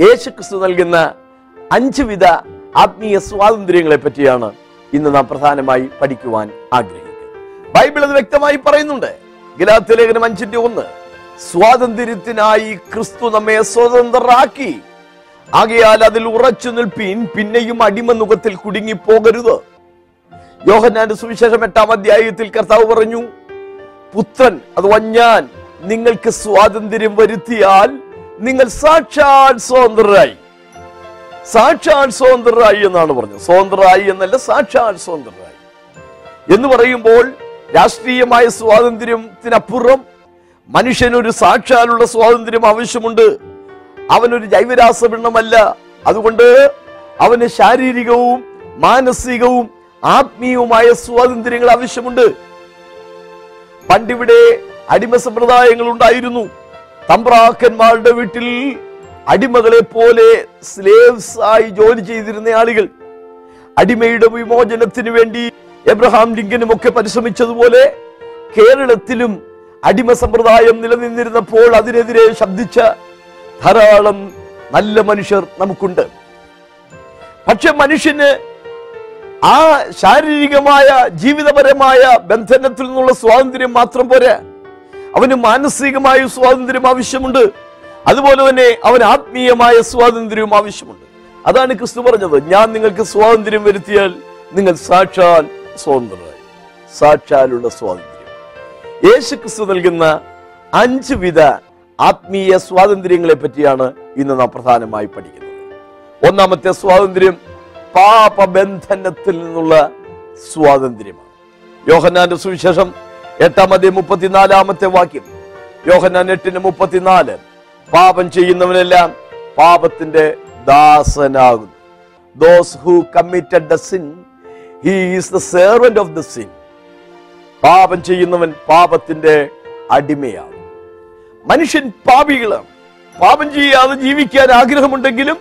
യേശു ക്രിസ്തു നൽകുന്ന അഞ്ച് വിധ ആത്മീയ സ്വാതന്ത്ര്യങ്ങളെ പറ്റിയാണ് ഇന്ന് നാം പ്രധാനമായി പഠിക്കുവാൻ ആഗ്രഹിക്കുന്നത്. ബൈബിൾ അത് വ്യക്തമായി പറയുന്നുണ്ട്. ഗലാത്യ ലേഖനം അഞ്ചിന്റെ ഒന്ന് സ്വാതന്ത്ര്യത്തിനായി ക്രിസ്തു നമ്മെ സ്വതന്ത്രരാക്കി. ആകയാൽ അതിൽ ഉറച്ചു നിൽപ്പീൻ പിന്നെയും അടിമനുഖത്തിൽ കുടുങ്ങി പോകരുത് യോഹന്നാന്റെ സുവിശേഷം എട്ടാം അധ്യായത്തിൽ കർത്താവ് പറഞ്ഞു പുത്രൻ അഥവാ ഞാൻ നിങ്ങൾക്ക് സ്വാതന്ത്ര്യം വരുത്തിയാൽ നിങ്ങൾ സാക്ഷാൽ സ്വതന്ത്രരായി. സാക്ഷാൽ സ്വതന്ത്രരായി എന്നാണ് പറഞ്ഞത്. സ്വതന്ത്രരായി എന്നല്ല സാക്ഷാൽ സ്വതന്ത്രരായി. എന്ന് പറയുമ്പോൾ രാഷ്ട്രീയമായ സ്വാതന്ത്ര്യത്തിനപ്പുറം മനുഷ്യനൊരു സാക്ഷാലുള്ള സ്വാതന്ത്ര്യം ആവശ്യമുണ്ട്. അവനൊരു ജൈവരാസപിണ്ണമല്ല അതുകൊണ്ട് അവന് ശാരീരികവും മാനസികവും ആത്മീയവുമായ സ്വാതന്ത്ര്യങ്ങൾ ആവശ്യമുണ്ട്. പണ്ടിവിടെ അടിമ സമ്പ്രദായങ്ങൾ ഉണ്ടായിരുന്നു. തമ്പ്രാക്കന്മാരുടെ വീട്ടിൽ അടിമകളെ പോലെ സ്ലേവ്സ് ആയി ജോലി ചെയ്തിരുന്ന ആളുകൾ അടിമയുടെ വിമോചനത്തിന് വേണ്ടി എബ്രഹാം ലിങ്കനും ഒക്കെ പരിശ്രമിച്ചതുപോലെ കേരളത്തിലും അടിമ സമ്പ്രദായം നിലനിന്നിരുന്നപ്പോൾ അതിനെതിരെ ശബ്ദിച്ച ധാരാളം നല്ല മനുഷ്യർ നമുക്കുണ്ട്. പക്ഷെ മനുഷ്യന് ആ ശാരീരികമായ ജീവിതപരമായ ബന്ധനത്തിൽ നിന്നുള്ള സ്വാതന്ത്ര്യം മാത്രം പോരാ. അവന് മാനസികമായ സ്വാതന്ത്ര്യം ആവശ്യമുണ്ട്. അതുപോലെ തന്നെ അവൻ ആത്മീയമായ സ്വാതന്ത്ര്യവും ആവശ്യമുണ്ട്. അതാണ് ക്രിസ്തു പറഞ്ഞത്. ഞാൻ നിങ്ങൾക്ക് സ്വാതന്ത്ര്യം വരുത്തിയാൽ നിങ്ങൾ സാക്ഷാൽ സ്വതന്ത്രരായി. സാക്ഷാലുള്ള സ്വാതന്ത്ര്യം. യേശു ക്രിസ്തു നൽകുന്ന അഞ്ച് വിധ ആത്മീയ സ്വാതന്ത്ര്യങ്ങളെ പറ്റിയാണ് ഇന്ന് നാം പ്രധാനമായി പഠിക്കുന്നത്. ഒന്നാമത്തെ സ്വാതന്ത്ര്യം പാപബന്ധനത്തിൽ നിന്നുള്ള സ്വാതന്ത്ര്യമാണ്. യോഹന്നാന്റെ സുവിശേഷം എട്ടാം അധ്യായം മുപ്പത്തിനാലാമത്തെ വാക്യം. യോഹന്നാൻ എട്ടിന് മുപ്പത്തിനാല്. പാപം ചെയ്യുന്നവനെല്ലാം പാപത്തിന്റെ ദാസനാകുന്നു. Those who committed the sin he the servant of the sin പാപം ചെയ്യുന്നവൻ പാപത്തിന്റെ അടിമയാണ്. മനുഷ്യൻ പാപികളാണ്. പാപം ചെയ്യാതെ ജീവിക്കാൻ ആഗ്രഹമുണ്ടെങ്കിലും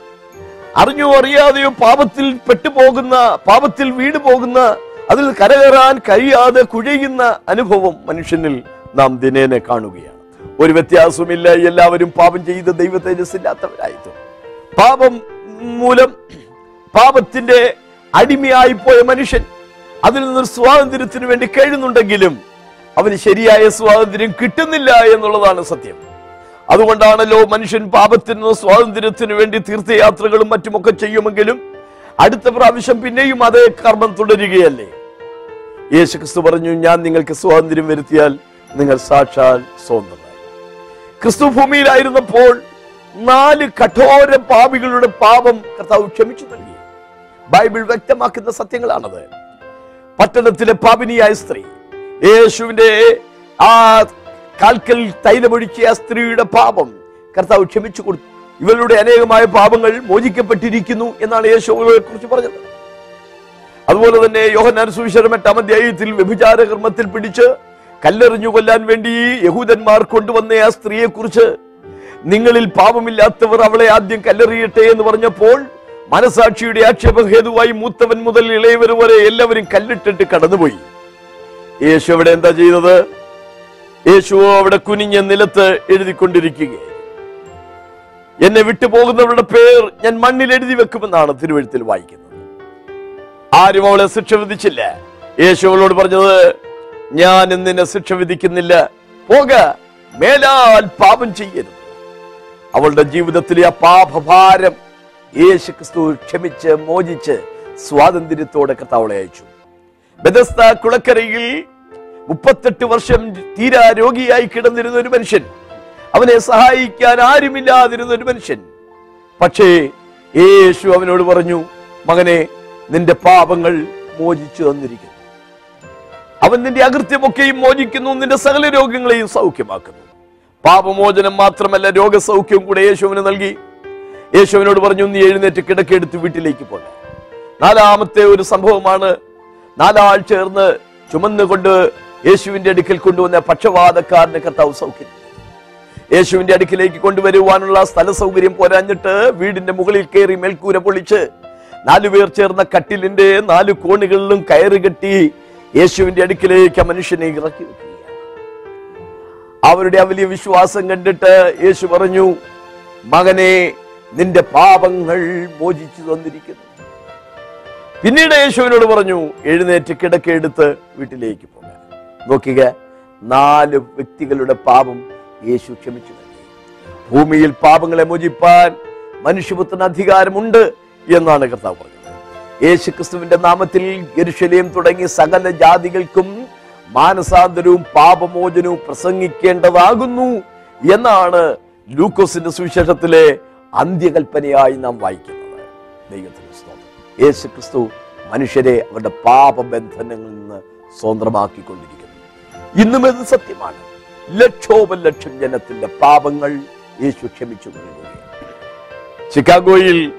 അറിഞ്ഞോ അറിയാതെയോ പാപത്തിൽ പെട്ടുപോകുന്ന പാപത്തിൽ വീണ് പോകുന്ന അതിൽ കരകയറാൻ കഴിയാതെ കുഴയുന്ന അനുഭവം മനുഷ്യനിൽ നാം ദിനേനെ കാണുകയാണ്. ഒരു വ്യത്യാസവുമില്ല. എല്ലാവരും പാപം ചെയ്ത് ദൈവ തേജസ്സില്ലാത്തവരായിരുന്നു പാപം മൂലം പാപത്തിന്റെ അടിമയായി പോയ മനുഷ്യൻ അതിൽ നിന്ന് സ്വാതന്ത്ര്യത്തിന് വേണ്ടി കഴിയുന്നുണ്ടെങ്കിലും അവന് ശരിയായ സ്വാതന്ത്ര്യം കിട്ടുന്നില്ല എന്നുള്ളതാണ് സത്യം. അതുകൊണ്ടാണല്ലോ മനുഷ്യൻ പാപത്തിന് സ്വാതന്ത്ര്യത്തിന് വേണ്ടി തീർത്ഥയാത്രകളും മറ്റുമൊക്കെ ചെയ്യുമെങ്കിലും അടുത്ത പ്രാവശ്യം പിന്നെയും അതേ കർമ്മം തുടരുകയല്ലേ? യേശു ക്രിസ്തു പറഞ്ഞു ഞാൻ നിങ്ങൾക്ക് സ്വാതന്ത്ര്യം വരുത്തിയാൽ നിങ്ങൾ സാക്ഷാൽ സ്വതന്ത്രരായി ക്രിസ്തു ഭൂമിയിലായിരുന്നപ്പോൾ നാല് കഠോര പാപികളുടെ പാപം കർത്താവ് ക്ഷമിച്ചു നൽകി. ബൈബിൾ വ്യക്തമാക്കുന്ന സത്യങ്ങളാണത്. പട്ടണത്തിലെ പാപിനിയായ സ്ത്രീ യേശുവിന്റെ ആ കാൽക്കൽ തൈലമൊഴിച്ച ആ സ്ത്രീയുടെ പാപം കർത്താവ് ക്ഷമിച്ചു കൊടുത്തു. ഇവരുടെ അനേകമായ പാപങ്ങൾ മോചിക്കപ്പെട്ടിരിക്കുന്നു എന്നാണ് യേശു കുറിച്ച് പറഞ്ഞത്. അതുപോലെ തന്നെ യോഹന്നാൻ സുവിശേഷം എട്ടാം അധ്യായത്തിൽ വ്യഭിചാര കർമ്മത്തിൽ പിടിച്ച് കല്ലെറിഞ്ഞു കൊല്ലാൻ വേണ്ടി യഹൂദന്മാർ കൊണ്ടുവന്ന ആ സ്ത്രീയെ കുറിച്ച് നിങ്ങളിൽ പാപമില്ലാത്തവർ അവളെ ആദ്യം കല്ലെറിയട്ടെ എന്ന് പറഞ്ഞപ്പോൾ മനസാക്ഷിയുടെ ആക്ഷേപഹേതുവായി മൂത്തവൻ മുതൽ ഇളയവർ വരെ എല്ലാവരും കല്ലിട്ടിട്ട് കടന്നുപോയി. യേശു അവിടെ എന്താ ചെയ്തത്? യേശു അവിടെ കുനിഞ്ഞ നിലത്ത് എഴുതിക്കൊണ്ടിരിക്കുകയായി എന്നെ വിട്ടുപോകുന്നവരുടെ പേർ ഞാൻ മണ്ണിൽ എഴുതി വെക്കുമെന്നാണ് തിരുവഴുത്തിൽ വായിക്കുന്നത്. ആരും അവളെ ശിക്ഷ വിധിച്ചില്ല. യേശു അവളോട് പറഞ്ഞത് ഞാൻ നിന്നെ ശിക്ഷ വിധിക്കുന്നില്ല. പോക മേലാൽ പാപം ചെയ്യരുത്. അവളുടെ ജീവിതത്തിലെ ആ പാപഭാരം യേശു ക്രിസ്തു ക്ഷമിച്ച് മോചിച്ച് സ്വാതന്ത്ര്യത്തോടെ കർത്താവളെ അയച്ചു. ബദസ്ത കുളക്കരയിൽ മുപ്പത്തെട്ട് വർഷം തീരാ രോഗിയായി കിടന്നിരുന്ന ഒരു മനുഷ്യൻ അവനെ സഹായിക്കാൻ ആരുമില്ലാതിരുന്ന ഒരു മനുഷ്യൻ. പക്ഷേ യേശു അവനോട് പറഞ്ഞു മകനെ നിന്റെ പാപങ്ങൾ മോചിച്ചു തന്നിരിക്കുന്നു. അവൻ നിന്റെ അകൃത്യമൊക്കെയും മോചിക്കുന്നു നിന്റെ സകല രോഗങ്ങളെയും സൗഖ്യമാക്കുന്നു. പാപമോചനം മാത്രമല്ല രോഗസൗഖ്യം കൂടെ യേശുവിന് നൽകി. യേശുവിനോട് പറഞ്ഞു നീ എഴുന്നേറ്റ് കിടക്കെടുത്ത് വീട്ടിലേക്ക് പോക നാലാമത്തെ ഒരു സംഭവമാണ് നാലാൾ ചേർന്ന് ചുമന്നുകൊണ്ട് യേശുവിന്റെ അടുക്കൽ കൊണ്ടുവന്ന പക്ഷവാതക്കാരന് കർത്താവ് സൗഖ്യം. യേശുവിന്റെ അടുക്കിലേക്ക് കൊണ്ടുവരുവാനുള്ള സ്ഥല സൗകര്യം പോരാഞ്ഞിട്ട് വീടിന്റെ മുകളിൽ കയറി മേൽക്കൂര പൊളിച്ച് നാലുപേർ ചേർന്ന കട്ടിലിന്റെ നാല് കോണുകളിലും കയറ് കെട്ടി യേശുവിന്റെ അടുക്കിലേക്ക് ആ മനുഷ്യനെ ഇറക്കി അവരുടെ ആ വലിയ വിശ്വാസം കണ്ടിട്ട് യേശു പറഞ്ഞു മകനെ നിന്റെ പാപങ്ങൾ മോചിച്ചു തന്നിരിക്കുന്നു. പിന്നീട് യേശുവിനോട് പറഞ്ഞു എഴുന്നേറ്റ് കിടക്കെടുത്ത് വീട്ടിലേക്ക് പോകാൻ. നോക്കുക നാല് വ്യക്തികളുടെ പാപം യേശു ക്ഷമിച്ചു നൽകി. ഭൂമിയിൽ പാപങ്ങളെ മോചിപ്പാൻ മനുഷ്യപുത്രന് അധികാരമുണ്ട് എന്നാണ് കർത്താവ് പറഞ്ഞത്. യേശു ക്രിസ്തുവിന്റെ നാമത്തിൽ യെരുശലേം തുടങ്ങി സകല ജാതികൾക്കും മാനസാന്തരവും പാപമോചനവും പ്രസംഗിക്കേണ്ടതാകുന്നു എന്നാണ് ലൂക്കോസിന്റെ സുവിശേഷത്തിലെ അന്ത്യകൽപ്പനയായി നാം വായിക്കുന്നത്. ദൈവത്തിന് സ്തോത്രം. യേശു ക്രിസ്തു മനുഷ്യരെ അവരുടെ പാപബന്ധനങ്ങളിൽ നിന്ന് സ്വതന്ത്രമാക്കിക്കൊണ്ടിരിക്കുന്നു. ഇന്നും ഇത് സത്യമാണ്. ലക്ഷോപലക്ഷം ജനത്തിന്റെ പാപങ്ങൾ യേശു ക്ഷമിച്ചു കൊടുക്കുകയാണ് ചിക്കാഗോയിൽ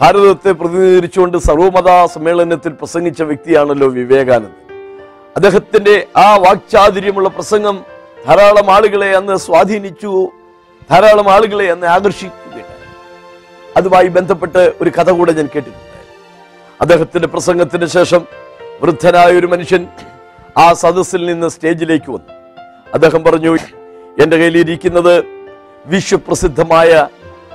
ഭാരതത്തെ പ്രതിനിധീകരിച്ചുകൊണ്ട് സർവമത സമ്മേളനത്തിൽ പ്രസംഗിച്ച വ്യക്തിയാണല്ലോ വിവേകാനന്ദൻ. അദ്ദേഹത്തിന്റെ ആ വാക്ചാതുര്യമുള്ള പ്രസംഗം ധാരാളം ആളുകളെ അന്ന് സ്വാധീനിച്ചു ധാരാളം ആളുകളെ അന്ന് ആകർഷിക്കുകയുണ്ടായി. അതുമായി ബന്ധപ്പെട്ട് ഒരു കഥ കൂടെ ഞാൻ കേട്ടിട്ടുണ്ട് അദ്ദേഹത്തിന്റെ പ്രസംഗത്തിന് ശേഷം വൃദ്ധനായ ഒരു മനുഷ്യൻ ആ സദസ്സിൽ നിന്ന് സ്റ്റേജിലേക്ക് വന്നു. അദ്ദേഹം പറഞ്ഞു എന്റെ കയ്യിലിരിക്കുന്നത് വിശ്വപ്രസിദ്ധമായ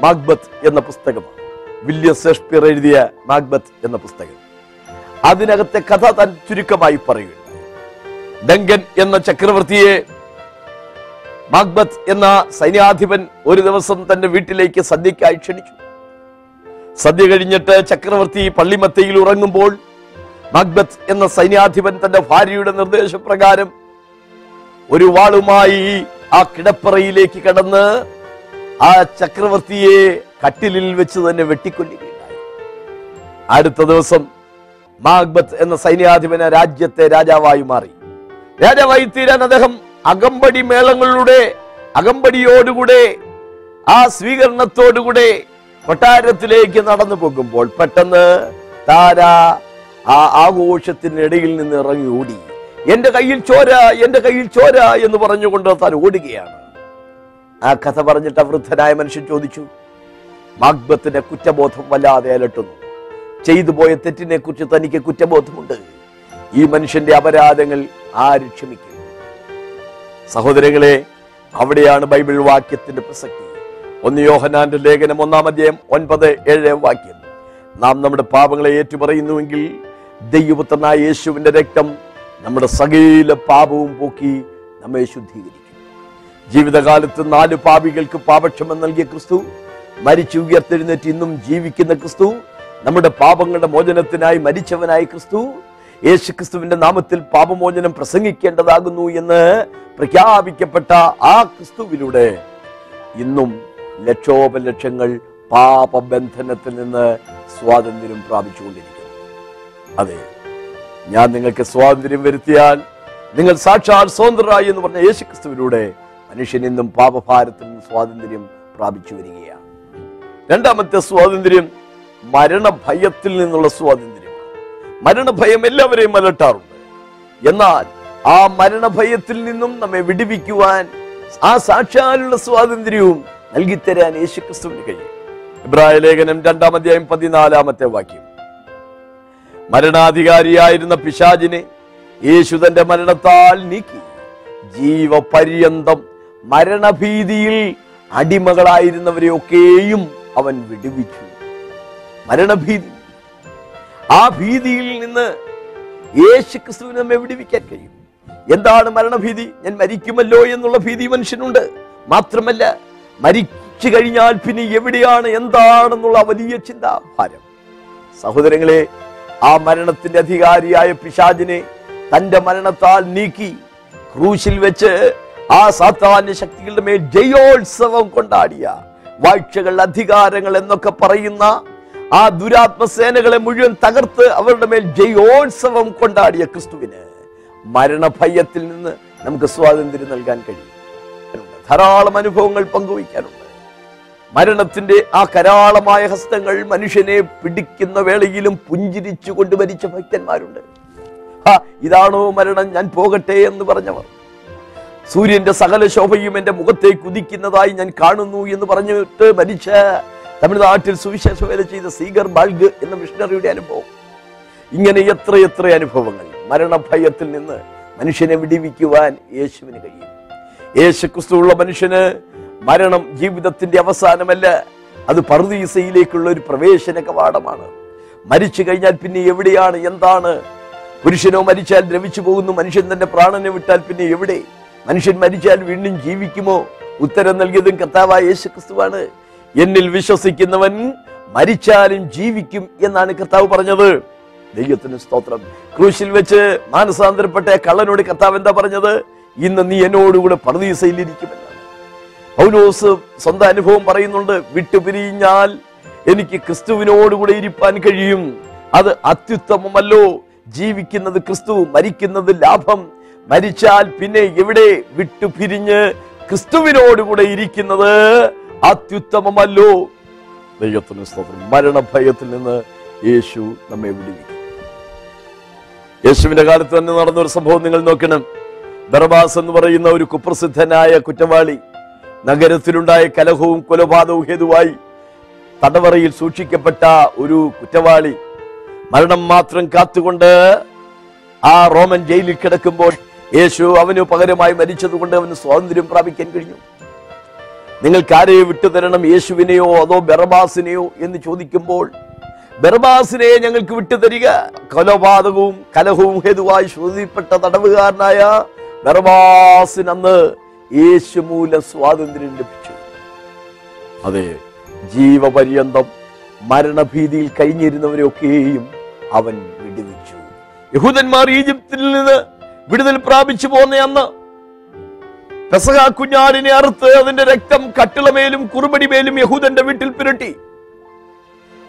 മാഗ്ബത്ത് എന്ന പുസ്തകമാണ്. വില്യം ഷേക്സ്പിയർ എഴുതിയ മാഗ്ബത്ത് എന്ന പുസ്തകം. അതിനകത്തെ കഥ താൻ ചുരുക്കമായി പറയുക ഡങ്കൻ എന്ന ചക്രവർത്തിയെ മാഗ്ബത്ത് എന്ന സൈന്യാധിപൻ ഒരു ദിവസം തന്റെ വീട്ടിലേക്ക് സദ്യക്കായി ക്ഷണിച്ചു. സദ്യ കഴിഞ്ഞിട്ട് ചക്രവർത്തി പള്ളിമത്തയിൽ ഉറങ്ങുമ്പോൾ മാഗ്ബത്ത് എന്ന സൈന്യാധിപൻ തന്റെ ഭാര്യയുടെ നിർദ്ദേശപ്രകാരം ഒരു വാളുമായി ആ കിടപ്പറയിലേക്ക് കടന്ന് ആ ചക്രവർത്തിയെ കട്ടിലിൽ വെച്ച് തന്നെ വെട്ടിക്കൊല്ലുകയുണ്ടായി. അടുത്ത ദിവസം മാഗ്ബത്ത് എന്ന സൈന്യാധിപന രാജ്യത്തെ രാജാവായി മാറി. രാജാവായി തീരാൻ അദ്ദേഹം അകമ്പടി മേളങ്ങളുടെ അകമ്പടിയോടുകൂടെ ആ സ്വീകരണത്തോടുകൂടെ കൊട്ടാരത്തിലേക്ക് നടന്നു പോകുമ്പോൾ പെട്ടെന്ന് താര ആ ആഘോഷത്തിനിടയിൽ നിന്ന് ഇറങ്ങി ഓടി. എന്റെ കയ്യിൽ ചോര എന്റെ കയ്യിൽ ചോര എന്ന് പറഞ്ഞുകൊണ്ട് താൻ ഓടുകയാണ്. ആ കഥ പറഞ്ഞിട്ട് വൃദ്ധനായ മനുഷ്യൻ ചോദിച്ചു മാഗ്ബത്തിന്റെ കുറ്റബോധം വല്ലാതെ അലട്ടുന്നു. ചെയ്തു പോയ തെറ്റിനെ കുറിച്ച് തനിക്ക് കുറ്റബോധമുണ്ട്. ഈ മനുഷ്യന്റെ അപരാധങ്ങൾ ആര് ക്ഷമിക്കും? സഹോദരങ്ങളെ അവിടെയാണ് ബൈബിൾ വാക്യത്തിന്റെ പ്രസക്തി. ഒന്ന് യോഹനാന്റെ ലേഖനം ഒന്നാം അധ്യായം ഒൻപത് ഏഴ് വാക്യം. നാം നമ്മുടെ പാപങ്ങളെ ഏറ്റുപറയുന്നുവെങ്കിൽ ദൈവപുത്രനായ യേശുവിന്റെ രക്തം നമ്മുടെ സകല പാപവും പോക്കി നമ്മെ ശുദ്ധീകരിക്കും. ജീവിതകാലത്ത് നാല് പാപികൾക്ക് പാപക്ഷമം നൽകിയ ക്രിസ്തു മരിച്ചു ഉയർത്തെഴുന്നേറ്റ് ഇന്നും ജീവിക്കുന്ന ക്രിസ്തു നമ്മുടെ പാപങ്ങളുടെ മോചനത്തിനായി മരിച്ചവനായ ക്രിസ്തു യേശു ക്രിസ്തുവിന്റെ നാമത്തിൽ പാപമോചനം പ്രസംഗിക്കേണ്ടതാകുന്നു എന്ന് പ്രഖ്യാപിക്കപ്പെട്ട ആ ക്രിസ്തുവിലൂടെ ഇന്നും ലക്ഷോപലക്ഷങ്ങൾ പാപബന്ധനത്തിൽ നിന്ന് സ്വാതന്ത്ര്യം പ്രാപിച്ചുകൊണ്ടിരിക്കുന്നു. അതെ ഞാൻ നിങ്ങൾക്ക് സ്വാതന്ത്ര്യം വരുത്തിയാൽ നിങ്ങൾ സാക്ഷാൽ സ്വതന്ത്രരായി എന്ന് പറഞ്ഞ യേശു ക്രിസ്തുവിലൂടെ മനുഷ്യൻ ഇന്നും പാപഭാരത്തിൽ നിന്നും സ്വാതന്ത്ര്യം പ്രാപിച്ചു വരികയാണ്. രണ്ടാമത്തെ സ്വാതന്ത്ര്യം മരണഭയത്തിൽ നിന്നുള്ള സ്വാതന്ത്ര്യം മരണഭയം എല്ലാവരെയും അലട്ടാറുണ്ട്. എന്നാൽ ആ മരണഭയത്തിൽ നിന്നും നമ്മെ വിടിവിക്കുവാൻ ആ സാക്ഷാലുള്ള സ്വാതന്ത്ര്യവും നൽകിത്തരാൻ യേശുക്രിസ്തുവിന് കഴിയും. ഇബ്രാഹിം ലേഖനം രണ്ടാം പതിനാലാമത്തെ വാക്യം. മരണാധികാരിയായിരുന്ന പിശാജിനെ യേശു തന്റെ മരണത്താൽ നീക്കി. ജീവപര്യന്തം മരണഭീതിയിൽ അടിമകളായിരുന്നവരെയൊക്കെയും അവൻ വിടുവിച്ചു. മരണഭീതി. ആ ഭീതിയിൽ നിന്ന് യേശു ക്രിസ്തുവിനെ നമ്മെ വിടുവിക്കാൻ കഴിയും. എന്താണ് മരണഭീതി? ഞാൻ മരിക്കുമല്ലോ എന്നുള്ള ഭീതി മനുഷ്യനുണ്ട്. മാത്രമല്ല മരിച്ചു കഴിഞ്ഞാൽ പിന്നെ എവിടെയാണ്? എന്താണെന്നുള്ള വലിയ ചിന്താഭാരം. സഹോദരങ്ങളെ ആ മരണത്തിന്റെ അധികാരിയായ പിശാജിനെ തന്റെ മരണത്താൽ നീക്കി ക്രൂശിൽ വെച്ച് ആ സാത്താന്യ ശക്തികളുടെ മേൽ ജയോത്സവം കൊണ്ടാടിയ. വാഴ്ചകൾ അധികാരങ്ങൾ എന്നൊക്കെ പറയുന്ന ആ ദുരാത്മസേനകളെ മുഴുവൻ തകർത്ത് അവരുടെ മേൽ ജയോത്സവം കൊണ്ടാടിയ ക്രിസ്തുവിന് മരണഭയത്തിൽ നിന്ന് നമുക്ക് സ്വാതന്ത്ര്യം നൽകാൻ കഴിയും. ധാരാളം അനുഭവങ്ങൾ പങ്കുവയ്ക്കാനുണ്ട്. മരണത്തിന്റെ ആ കരാളമായ ഹസ്തങ്ങൾ മനുഷ്യനെ പിടിക്കുന്ന വേളയിലും പുഞ്ചിരിച്ചു കൊണ്ട് മരിച്ച ഭക്തന്മാരുണ്ട്. ആ ഇതാണോ മരണം? ഞാൻ പോകട്ടെ എന്ന് പറഞ്ഞവർ. സൂര്യന്റെ സകല ശോഭയും എന്റെ മുഖത്തെ കുതിക്കുന്നതായി ഞാൻ കാണുന്നു എന്ന് പറഞ്ഞിട്ട് മരിച്ച തമിഴ്നാട്ടിൽ സുവിശേഷ വേല ചെയ്ത സീഗർ ബാൾഗ് എന്ന മിഷണറിയുടെ അനുഭവം. ഇങ്ങനെ എത്ര എത്ര അനുഭവങ്ങൾ. മരണഭയത്തിൽ നിന്ന് മനുഷ്യനെ വിടിവിക്കുവാൻ യേശുവിന് കഴിയും. യേശു ക്രിസ്തുവുള്ള മനുഷ്യന് മരണം ജീവിതത്തിന്റെ അവസാനമല്ല. അത് പറുദീസയിലേക്കുള്ള ഒരു പ്രവേശന കവാടമാണ്. മരിച്ചു കഴിഞ്ഞാൽ പിന്നെ എവിടെയാണ്? എന്താണ്? പുരുഷനോ മരിച്ചാൽ ദ്രവിച്ചു പോകുന്നു. മനുഷ്യൻ തന്റെ പ്രാണനെ വിട്ടാൽ പിന്നെ എവിടെ? മനുഷ്യൻ മരിച്ചാൽ വീണ്ടും ജീവിക്കുമോ? ഉത്തരം നൽകിയതും കർത്താവായ യേശു ക്രിസ്തുവാണ് എന്നിൽ വിശ്വസിക്കുന്നവൻ മരിച്ചാലും ജീവിക്കും എന്നാണ് കർത്താവ് പറഞ്ഞത്. ദൈവത്തിന് സ്തോത്രം. ക്രൂശിൽ വെച്ച് മാനസാന്തരപ്പെട്ട കള്ളനോട് കർത്താവ് എന്താ പറഞ്ഞത്? ഇന്ന് നീ എന്നോടുകൂടെ പർദീസയിലിരിക്കുമെന്നാണ് പൗലോസ് സ്വന്തം അനുഭവം പറയുന്നുണ്ട് വിട്ടുപിരിഞ്ഞാൽ എനിക്ക് ക്രിസ്തുവിനോടുകൂടെ ഇരിപ്പാൻ കഴിയും. അത് അത്യുത്തമമല്ലോ. ജീവിക്കുന്നത് ക്രിസ്തു മരിക്കുന്നത് ലാഭം. മരിച്ചാൽ പിന്നെ എവിടെ വിട്ടുപിരിഞ്ഞ് ക്രിസ്തുവിനോടുകൂടെ ഇരിക്കുന്നത്? അത്യുത്തമമല്ലോ. ദൈവത്തിന് സ്തോത്രം. മരണഭയത്തിൽ നിന്ന് യേശു നമ്മെ വിടുവിക്കും. യേശുവിന്റെ കാലത്ത് തന്നെ നടന്ന ഒരു സംഭവം നിങ്ങൾ നോക്കണം. ബർബാസ് എന്ന് പറയുന്ന ഒരു കുപ്രസിദ്ധനായ കുറ്റവാളി നഗരത്തിലുണ്ടായ കലഹവും കൊലപാതകവും ഹേതുവായി തടവറയിൽ സൂക്ഷിക്കപ്പെട്ട ഒരു കുറ്റവാളി മരണം മാത്രം കാത്തുകൊണ്ട് ആ റോമൻ ജയിലിൽ കിടക്കുമ്പോൾ യേശു അവന് പകരമായി മരിച്ചതുകൊണ്ട് അവന് സ്വാതന്ത്ര്യം പ്രാപിക്കാൻ കഴിഞ്ഞു. നിങ്ങൾക്ക് ആരെയെ വിട്ടുതരണം യേശുവിനെയോ അതോ ബെറബാസിനെയോ എന്ന് ചോദിക്കുമ്പോൾ ബെറബാസിനെ ഞങ്ങൾക്ക് വിട്ടുതരിക. കൊലപാതകവും കലഹവും ഹേതുവായി ശോധിപ്പെട്ട തടവുകാരനായ ബെറബാസിന് അന്ന് യേശു സ്വാതന്ത്ര്യം ലഭിച്ചു. അതെ ജീവപര്യന്തം മരണഭീതിയിൽ കഴിഞ്ഞിരുന്നവരെയൊക്കെയും അവൻ വിടുവിച്ചു. യഹൂദന്മാർ ഈജിപ്തിൽ നിന്ന് വിടുതൽ പ്രാപിച്ചു പോന്ന അന്ന്. കുഞ്ഞാടിനെ അറുത്ത് അതിന്റെ രക്തം കട്ടിളമേലും കുറുമടിമേലും യഹൂദന്റെ വീട്ടിൽ പുരട്ടി.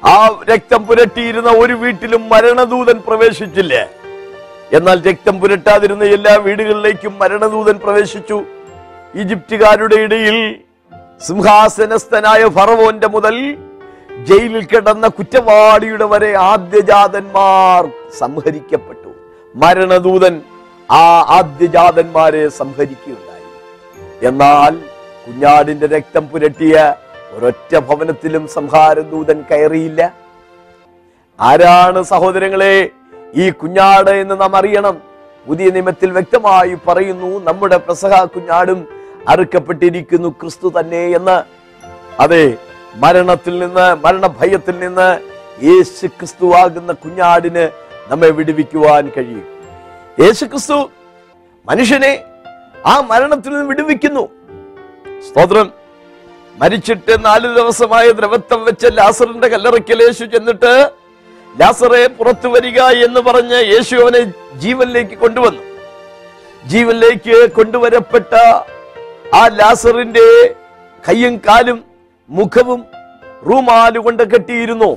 ആ രക്തം പുരട്ടിയിരുന്ന ഒരു വീട്ടിലും മരണദൂതൻ പ്രവേശിച്ചില്ല. എന്നാൽ രക്തം പുരട്ടാതിരുന്ന എല്ലാ വീടുകളിലേക്കും മരണദൂതൻ പ്രവേശിച്ചു. ഈജിപ്തുകാരുടെ ഇടയിൽ സിംഹാസനസ്ഥനായ ഫറവോന്റെ മുതൽ ജയിലിൽ കിടന്ന കുറ്റവാളിയുടെ വരെ ആദ്യജാതന്മാർ സംഹരിക്കപ്പെട്ടു. മരണദൂതൻ ആ ആദ്യജാതന്മാരെ സംഹരിക്കുകയുണ്ടായി. എന്നാൽ കുഞ്ഞാടിന്റെ രക്തം പുരട്ടിയ ഒരൊറ്റ ഭവനത്തിലും സംഹാരദൂതൻ കയറിയില്ല. ആരാണ് സഹോദരങ്ങളെ ഈ കുഞ്ഞാട് എന്ന് നാം അറിയണം. പുതിയ നിയമത്തിൽ വ്യക്തമായി പറയുന്നു നമ്മുടെ പ്രസഹ കുഞ്ഞാടും അറുക്കപ്പെട്ടിരിക്കുന്നു ക്രിസ്തു തന്നെ എന്ന്. അതെ മരണത്തിൽ നിന്ന് മരണഭയത്തിൽ നിന്ന് യേശു ക്രിസ്തു ആകുന്ന കുഞ്ഞാടിന് നമ്മെ വിടുവിക്കുവാൻ കഴിയും. യേശു ക്രിസ്തു മനുഷ്യനെ ആ മരണത്തിൽ നിന്ന് വിടുവിക്കുന്നു. സ്തോത്രം. മരിച്ചിട്ട് നാല് ദിവസമായ ദ്രവത്വം വെച്ച ലാസറിന്റെ കല്ലറയ്ക്കൽ യേശു ചെന്നിട്ട് ലാസറെ പുറത്തു വരിക എന്ന് പറഞ്ഞ് യേശു അവനെ ജീവനിലേക്ക് കൊണ്ടുവന്നു. ജീവനിലേക്ക് കൊണ്ടുവരപ്പെട്ട ആ ലാസറിന്റെ കയ്യും കാലും മുഖവും റൂമാൽ കൊണ്ട് കെട്ടിയിരുന്നു.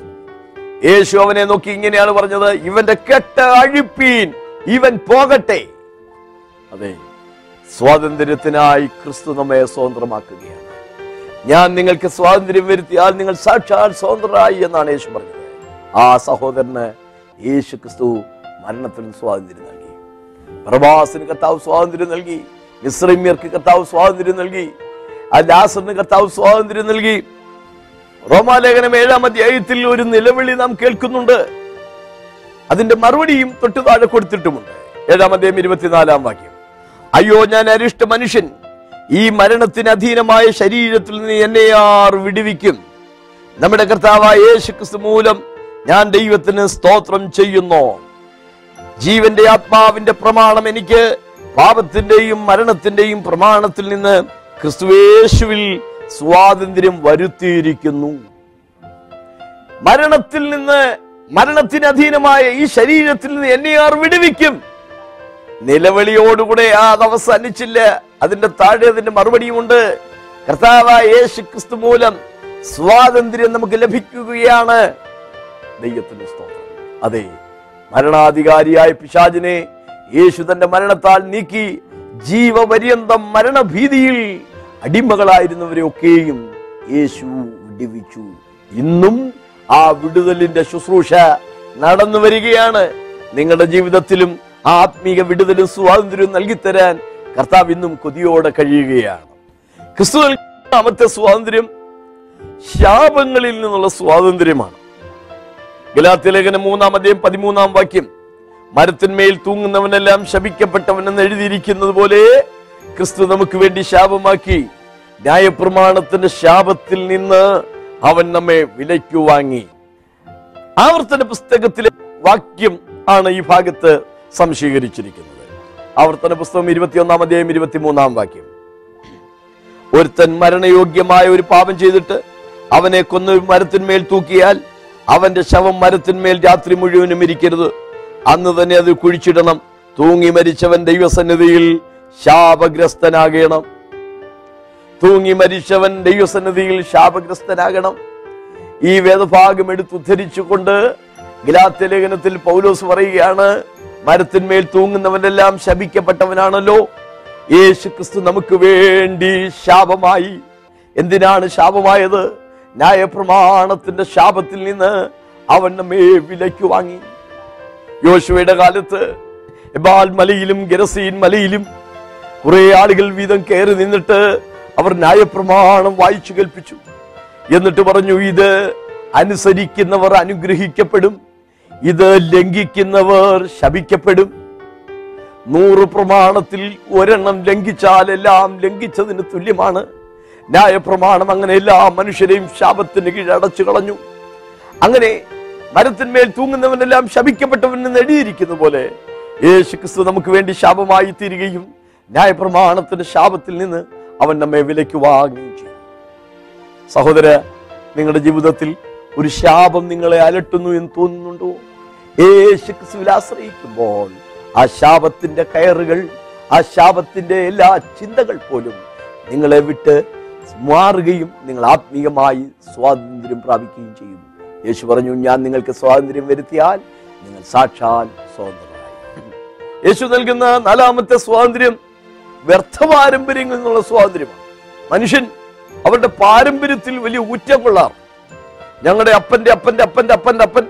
യേശു അവനെ നോക്കി ഇങ്ങനെയാണ് പറഞ്ഞത് ഇവന്റെ കെട്ട് അഴിപ്പീൻ ഇവൻ പോകട്ടെ. അതെ സ്വാതന്ത്ര്യത്തിനായി ക്രിസ്തു നമ്മെ സ്വതന്ത്രമാക്കുകയാണ്. ഞാൻ നിങ്ങൾക്ക് സ്വാതന്ത്ര്യം വരുത്തിയാൽ നിങ്ങൾ സാക്ഷാൽ സ്വതന്ത്രരായി എന്നാണ് യേശു പറഞ്ഞത്. ആ സഹോദരന് യേശു ക്രിസ്തു മരണത്തിൽ നിന്ന് സ്വാതന്ത്ര്യം നൽകി. പ്രവാസിന് കർത്താവ് സ്വാതന്ത്ര്യം നൽകി. മിശ്രമ്യർക്ക് കർത്താവ് സ്വാതന്ത്ര്യം നൽകി. ആ ലാസറിന് കർത്താവ് സ്വാതന്ത്ര്യം നൽകി. റോമാലേഖനം ഏഴാം അധ്യായത്തിൽ ഒരു നിലവിളി നാം കേൾക്കുന്നുണ്ട്. അതിന്റെ മറുപടിയും തൊട്ടു താഴെ കൊടുത്തിട്ടുമുണ്ട്. ഏഴാം അധ്യായം ഇരുപത്തിനാലാം വാക്യം. അയ്യോ ഞാൻ അരിഷ്ട മനുഷ്യൻ. ഈ മരണത്തിന് അധീനമായ ശരീരത്തിൽ നിന്ന് എന്നെ ആർ വിടുവിക്കും? നമ്മുടെ കർത്താവായ യേശു ക്രിസ്തു മൂലം ഞാൻ ദൈവത്തിന് സ്തോത്രം ചെയ്യുന്നു. ജീവന്റെ ആത്മാവിന്റെ പ്രമാണം എനിക്ക് പാപത്തിന്റെയും മരണത്തിന്റെയും പ്രമാണത്തിൽ നിന്ന് ക്രിസ്തുവേശുവിൽ സ്വാതന്ത്ര്യം വരുത്തിയിരിക്കുന്നു. മരണത്തിൽ നിന്ന് മരണത്തിന് അധീനമായ ഈ ശരീരത്തിൽ നിന്ന് എന്നെ ആർ വിടുവിക്കും. നിലവിളിയോടുകൂടെ ആ അത് അവസാനിച്ചില്ല. അതിന്റെ താഴെ അതിന്റെ മറുപടിയുമുണ്ട് കർത്താവായ യേശു ക്രിസ്തു മൂലം സ്വാതന്ത്ര്യം നമുക്ക് ലഭിക്കുകയാണ്. ദൈവത്തിന്റെ സ്തോത്രം. അതെ മരണാധികാരിയായ പിശാചിനെ യേശു തന്റെ മരണത്താൽ നീക്കി ജീവപര്യന്തം മരണഭീതിയിൽ അടിമകളായിരുന്നവരെ ഒക്കെയും യേശു വിടുവിച്ചു. ഇന്നും ആ വിടുതലിന്റെ ശുശ്രൂഷ നടന്നു വരികയാണ്. നിങ്ങളുടെ ജീവിതത്തിലും ആ ആത്മീക വിടുതലും സ്വാതന്ത്ര്യവും നൽകിത്തരാൻ കർത്താവ് ഇന്നും കൊതിയോടെ കഴിയുകയാണ്. ക്രിസ്തു നൽകാമത്തെ സ്വാതന്ത്ര്യം ശാപങ്ങളിൽ നിന്നുള്ള സ്വാതന്ത്ര്യമാണ്. ഗലാത്തിലേഖന മൂന്നാം അധ്യായം പതിമൂന്നാം വാക്യം. മരത്തിന്മേൽ തൂങ്ങുന്നവനെല്ലാം ശപിക്കപ്പെട്ടവനെന്ന് എഴുതിയിരിക്കുന്നത് പോലെ ക്രിസ്തു നമുക്ക് വേണ്ടി ശാപമാക്കി ന്യായപ്രമാണത്തിന്റെ ശാപത്തിൽ നിന്ന് അവൻ നമ്മെ വിലയ്ക്കു വാങ്ങി. ആവർത്തന പുസ്തകത്തിലെ വാക്യം ആണ് ഈ ഭാഗത്ത് സംശീകരിച്ചിരിക്കുന്നത്. ആവർത്തന പുസ്തകം ഇരുപത്തിയൊന്നാം അധ്യായം ഇരുപത്തിമൂന്നാം വാക്യം. ഒരുത്തൻ മരണയോഗ്യമായ ഒരു പാപം ചെയ്തിട്ട് അവനെ കൊന്ന് മരത്തിന്മേൽ തൂക്കിയാൽ അവന്റെ ശവം മരത്തിന്മേൽ രാത്രി മുഴുവനും ഇരിക്കരുത്. അന്ന് തന്നെ അത് കുഴിച്ചിടണം. തൂങ്ങി മരിച്ചവൻ ദൈവസന്നിധിയിൽ ശാപഗ്രസ്തനാകണം. തൂങ്ങി മരിച്ചവൻ ദൈവസന്നിധിയിൽ ശാപഗ്രസ്തനാകണം. ഈ വേദഭാഗം എടുത്തുദ്ധരിച്ചുകൊണ്ട് ഗലാത്യ ലേഖനത്തിൽ പൗലോസ് പറയുകയാണ് മരത്തിന്മേൽ തൂങ്ങുന്നവനെല്ലാം ശപിക്കപ്പെട്ടവനാണല്ലോ. യേശു ക്രിസ്തു നമുക്ക് വേണ്ടി ശാപമായി. എന്തിനാണ് ശാപമായത്? ന്യായപ്രമാണത്തിന്റെ ശാപത്തിൽ നിന്ന് അവൻ നമ്മെ വിലയ്ക്ക് വാങ്ങി. യോശുവയുടെ കാലത്ത് എബാൽ മലയിലും ഗരസീൻ മലയിലും കുറെ ആളുകൾ വീതം കയറി നിന്നിട്ട് അവർ ന്യായപ്രമാണം വായിച്ചു കേൾപ്പിച്ചു. എന്നിട്ട് പറഞ്ഞു ഇത് അനുസരിക്കുന്നവർ അനുഗ്രഹിക്കപ്പെടും ഇത് ലംഘിക്കുന്നവർ ശപിക്കപ്പെടും. നൂറ് പ്രമാണത്തിൽ ഒരെണ്ണം ലംഘിച്ചാൽ എല്ലാം ലംഘിച്ചതിന് തുല്യമാണ്. ന്യായപ്രമാണം അങ്ങനെ എല്ലാ മനുഷ്യരെയും ശാപത്തിന് കീഴടച്ചു കളഞ്ഞു. അങ്ങനെ മരത്തിന്മേൽ തൂങ്ങുന്നവനെല്ലാം ശപിക്കപ്പെട്ടവനെ എഴുതിയിരിക്കുന്ന പോലെ യേശു ക്രിസ്തു നമുക്ക് വേണ്ടി ശാപമായി തീരുകയും ന്യായപ്രമാണത്തിന്റെ ശാപത്തിൽ നിന്ന് അവൻ നമ്മെ വിലയ്ക്ക് വാങ്ങുകയും ചെയ്യും സഹോദര നിങ്ങളുടെ ജീവിതത്തിൽ ഒരു ശാപം നിങ്ങളെ അലട്ടുന്നു എന്ന് തോന്നുന്നുണ്ടോ? യേശു ക്രിസ്തുവിൽ ആശ്രയിക്കുമ്പോൾ ആ ശാപത്തിന്റെ കയറുകൾ ആ ശാപത്തിന്റെ എല്ലാ ചിന്തകൾ പോലും നിങ്ങളെ വിട്ട് മാറുകയും നിങ്ങൾ ആത്മീയമായി സ്വാതന്ത്ര്യം പ്രാപിക്കുകയും ചെയ്യും യേശു പറഞ്ഞു ഞാൻ നിങ്ങൾക്ക് സ്വാതന്ത്ര്യം വരുത്തിയാൽ നിങ്ങൾ സാക്ഷാൽ സ്വതന്ത്രരായി. യേശു നൽകുന്ന നാലാമത്തെ സ്വാതന്ത്ര്യം വ്യർത്ഥ പാരമ്പര്യങ്ങളിൽ നിന്നുള്ള സ്വാതന്ത്ര്യമാണ്. മനുഷ്യൻ അവരുടെ പാരമ്പര്യത്തിൽ വലിയ ഊറ്റം കൊള്ളാറ് ഞങ്ങളുടെ അപ്പന്റെ അപ്പന്റെ അപ്പന്റെ അപ്പന്റെ അപ്പൻ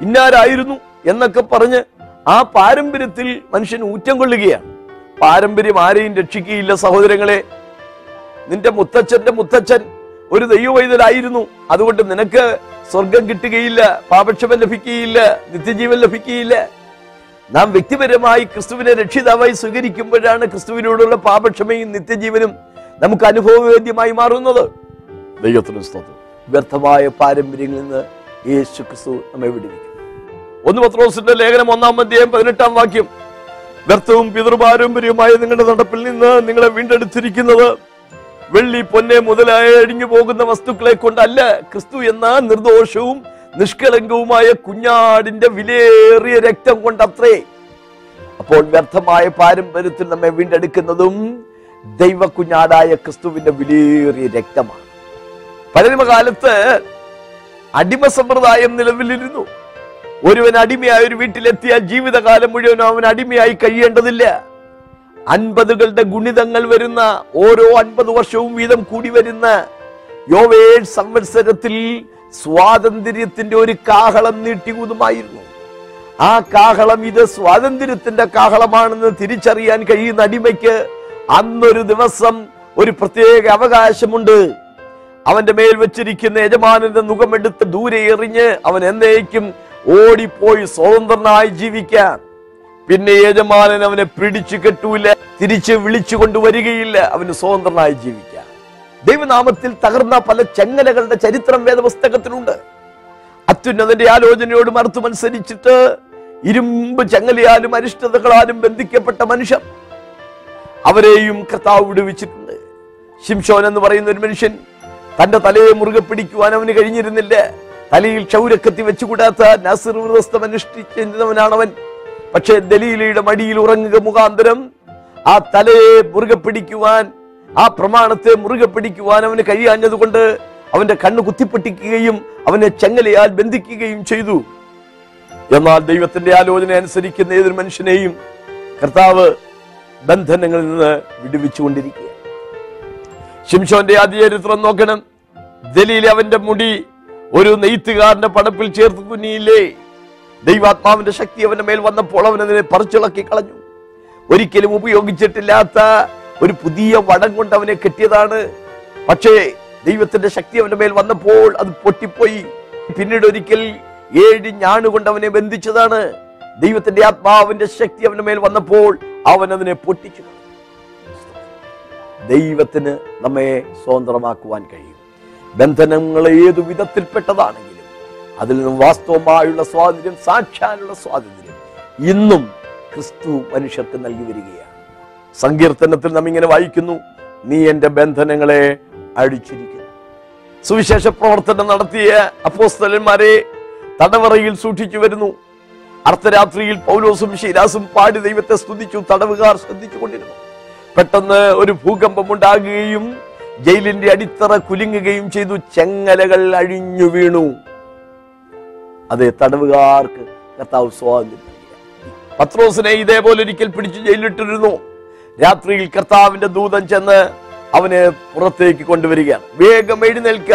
ഇന്നാരായിരുന്നു എന്നൊക്കെ പറഞ്ഞ് ആ പാരമ്പര്യത്തിൽ മനുഷ്യൻ ഊറ്റം കൊള്ളുകയാണ്. പാരമ്പര്യം ആരെയും രക്ഷിക്കുകയില്ല സഹോദരങ്ങളെ. നിന്റെ മുത്തച്ഛന്റെ മുത്തച്ഛൻ ഒരു ദൈവവൈദ്യരായിരുന്നു അതുകൊണ്ട് നിനക്ക് സ്വർഗം കിട്ടുകയില്ല പാപക്ഷമം ലഭിക്കുകയില്ല നിത്യജീവൻ ലഭിക്കുകയില്ല. നാം വ്യക്തിപരമായി ക്രിസ്തുവിനെ രക്ഷിതാവായി സ്വീകരിക്കുമ്പോഴാണ് ക്രിസ്തുവിനോടുള്ള പാപക്ഷമയും നിത്യജീവനും നമുക്ക് അനുഭവവേദ്യമായി മാറുന്നത്. ദൈവത്തിന് സ്തോത്രം. വ്യർത്ഥമായ പാരമ്പര്യങ്ങളിൽ നിന്ന് യേശു ക്രിസ്തു നമ്മെ വിടുവിക്കും. ഒന്ന് പത്രോസിന്റെ ലേഖനം ഒന്നാം അധ്യായം പതിനെട്ടാം വാക്യം. വ്യർത്ഥവും പിതൃപാരമ്പര്യവുമായ നിങ്ങളുടെ നടപ്പിൽ നിന്ന് നിങ്ങളെ വീണ്ടെടുത്തിരിക്കുന്നത് വെള്ളി പൊന്നെ മുതലായ അഴിഞ്ഞു പോകുന്ന വസ്തുക്കളെ കൊണ്ടല്ല ക്രിസ്തു എന്ന നിർദോഷവും നിഷ്കളങ്കവുമായ കുഞ്ഞാടിന്റെ വിലയേറിയ രക്തം കൊണ്ടത്രേ. അപ്പോൾ വ്യർത്ഥമായ പാരമ്പര്യത്തിൽ നമ്മെ വീണ്ടെടുക്കുന്നതും ദൈവ കുഞ്ഞാടായ ക്രിസ്തുവിന്റെ വിലയേറിയ രക്തമാണ്. പഴനിമകാലത്ത് അടിമ സമ്പ്രദായം നിലവിലിരുന്നു. ഒരുവൻ അടിമയായ ഒരു വീട്ടിലെത്തിയാൽ ജീവിതകാലം മുഴുവനും അവൻ അടിമയായി കഴിയേണ്ടതില്ല. അൻപതുകളുടെ ഗുണിതങ്ങൾ വരുന്ന ഓരോ അൻപത് വർഷവും വീതം കൂടി വരുന്ന യോവേൽ സംവത്സരത്തിൽ സ്വാതന്ത്ര്യത്തിന്റെ ഒരു കാഹളം നീട്ടിയതുമായിരുന്നു ആ കാഹളം ഇത് സ്വാതന്ത്ര്യത്തിന്റെ കാഹളമാണെന്ന് തിരിച്ചറിയാൻ കഴിയുന്ന അടിമയ്ക്ക് അന്നൊരു ദിവസം ഒരു പ്രത്യേക അവകാശമുണ്ട്. അവന്റെ മേൽ വെച്ചിരിക്കുന്ന യജമാനന്റെ മുഖമെടുത്ത് ദൂരെ എറിഞ്ഞ് അവൻ എന്നേക്കും ഓടിപ്പോയി സ്വതന്ത്രനായി ജീവിക്കാൻ. പിന്നെ യജമാനൻ അവനെ പിടിച്ചു കെട്ടൂല തിരിച്ച് വിളിച്ചു കൊണ്ടുവരികയില്ല അവന് സ്വതന്ത്രനായി ജീവിക്കാം. ദൈവനാമത്തിൽ തകർന്ന പല ചെങ്ങലകളുടെ ചരിത്രം വേദപുസ്തകത്തിലുണ്ട്. അത്യുന്നതന്റെ ആലോചനയോട് മറുത്തുമനുസരിച്ചിട്ട് ഇരുമ്പ് ചങ്ങലയാലും അരിഷ്ടതകളാലും ബന്ധിക്കപ്പെട്ട മനുഷ്യർ അവരെയും കർത്താവ് വിടുവിച്ചിട്ടുണ്ട്. ശിംഷോൻ എന്ന് പറയുന്ന ഒരു മനുഷ്യൻ തന്റെ തലയെ മുറുകെ പിടിക്കുവാൻ അവന് കഴിഞ്ഞിരുന്നില്ല. തലയിൽ ക്ഷൗരക്കത്തി വെച്ചുകൂടാത്ത നാസിർ വ്രതസ്ഥം അനുഷ്ഠിച്ചിരുന്നവനാണവൻ പക്ഷേ ദലീലയുടെ മടിയിൽ ഉറങ്ങുക മുഖാന്തരം ആ തലയെ മുറുകെ പിടിക്കുവാൻ ആ പ്രമാണത്തെ മുറുകെ പിടിക്കുവാൻ അവന് കഴിയാഞ്ഞതുകൊണ്ട് അവന്റെ കണ്ണ് കുത്തിപ്പൊട്ടിക്കുകയും അവനെ ചെങ്ങലയാൽ ബന്ധിക്കുകയും ചെയ്തു. എന്നാൽ ദൈവത്തിന്റെ ആലോചന അനുസരിക്കുന്ന ഏതൊരു മനുഷ്യനെയും കർത്താവ് ബന്ധനങ്ങളിൽ നിന്ന് വിടുവിച്ചുകൊണ്ടിരിക്കുക ശിംഷോന്റെ ആദ്യചരിത്രം നോക്കണം. ദലീൽ അവന്റെ മുടി ഒരു നെയ്ത്തുകാരന്റെ പടപ്പിൽ ചേർത്ത് തുന്നിയില്ലേ? ദൈവാത്മാവിന്റെ ശക്തി അവന്റെ മേൽ വന്നപ്പോൾ അവൻ അതിനെ പറിച്ചിളക്കി കളഞ്ഞു. ഒരിക്കലും ഉപയോഗിച്ചിട്ടില്ലാത്ത ഒരു പുതിയ വടം കൊണ്ട് അവനെ കെട്ടിയതാണ്. പക്ഷേ ദൈവത്തിന്റെ ശക്തി അവന്റെ മേൽ വന്നപ്പോൾ അത് പൊട്ടിപ്പോയി. പിന്നീട് ഒരിക്കൽ ഏഴ് ഞാണുകൊണ്ട് അവനെ ബന്ധിച്ചതാണ്. ദൈവത്തിന്റെ ആത്മാവിന്റെ ശക്തി അവന്റെ മേൽ വന്നപ്പോൾ അവൻ അതിനെ പൊട്ടിച്ചു. ദൈവത്തിന് നമ്മെ സ്വതന്ത്രമാക്കുവാൻ കഴിയും. ബന്ധനങ്ങൾ ഏതു വിധത്തിൽപ്പെട്ടതാണെങ്കിലും അതിൽ നിന്നും വാസ്തവമായുള്ള സ്വാതന്ത്ര്യം സാക്ഷാനുള്ള സ്വാതന്ത്ര്യം ഇന്നും ക്രിസ്തു മനുഷ്യർക്ക് നൽകി വരികയാണ്. സങ്കീർത്തനത്തിൽ നാം ഇങ്ങനെ വായിക്കുന്നു നീ എന്റെ ബന്ധനങ്ങളെ അഴിച്ചിരിക്കുന്നു. സുവിശേഷ പ്രവർത്തനം നടത്തിയ അപ്പോസ്തലന്മാരെ തടവറയിൽ സൂക്ഷിച്ചു വരുന്നു. അർദ്ധരാത്രിയിൽ പൗലോസും ശിരാസും പാടി ദൈവത്തെ സ്തുതിച്ചു തടവുകാർ ശ്രദ്ധിച്ചുകൊണ്ടിരുന്നു പെട്ടെന്ന് ഒരു ഭൂകമ്പം ഉണ്ടാകുകയും ജയിലിന്റെ അടിത്തറ കുലുങ്ങുകയും ചെയ്തു ചെങ്ങലകൾ അഴിഞ്ഞു വീണു. അതെ തടവുകാർക്ക് കർത്താവ് സ്വാതന്ത്ര്യം. പത്രോസിനെ ഇതേപോലെ ഒരിക്കൽ പിടിച്ചു ജയിലിട്ടിരുന്നു രാത്രിയിൽ കർത്താവിന്റെ ദൂതൻ ചെന്ന് അവനെ പുറത്തേക്ക് കൊണ്ടുവരികയാണ്. വേഗം എഴുന്നേൽക്ക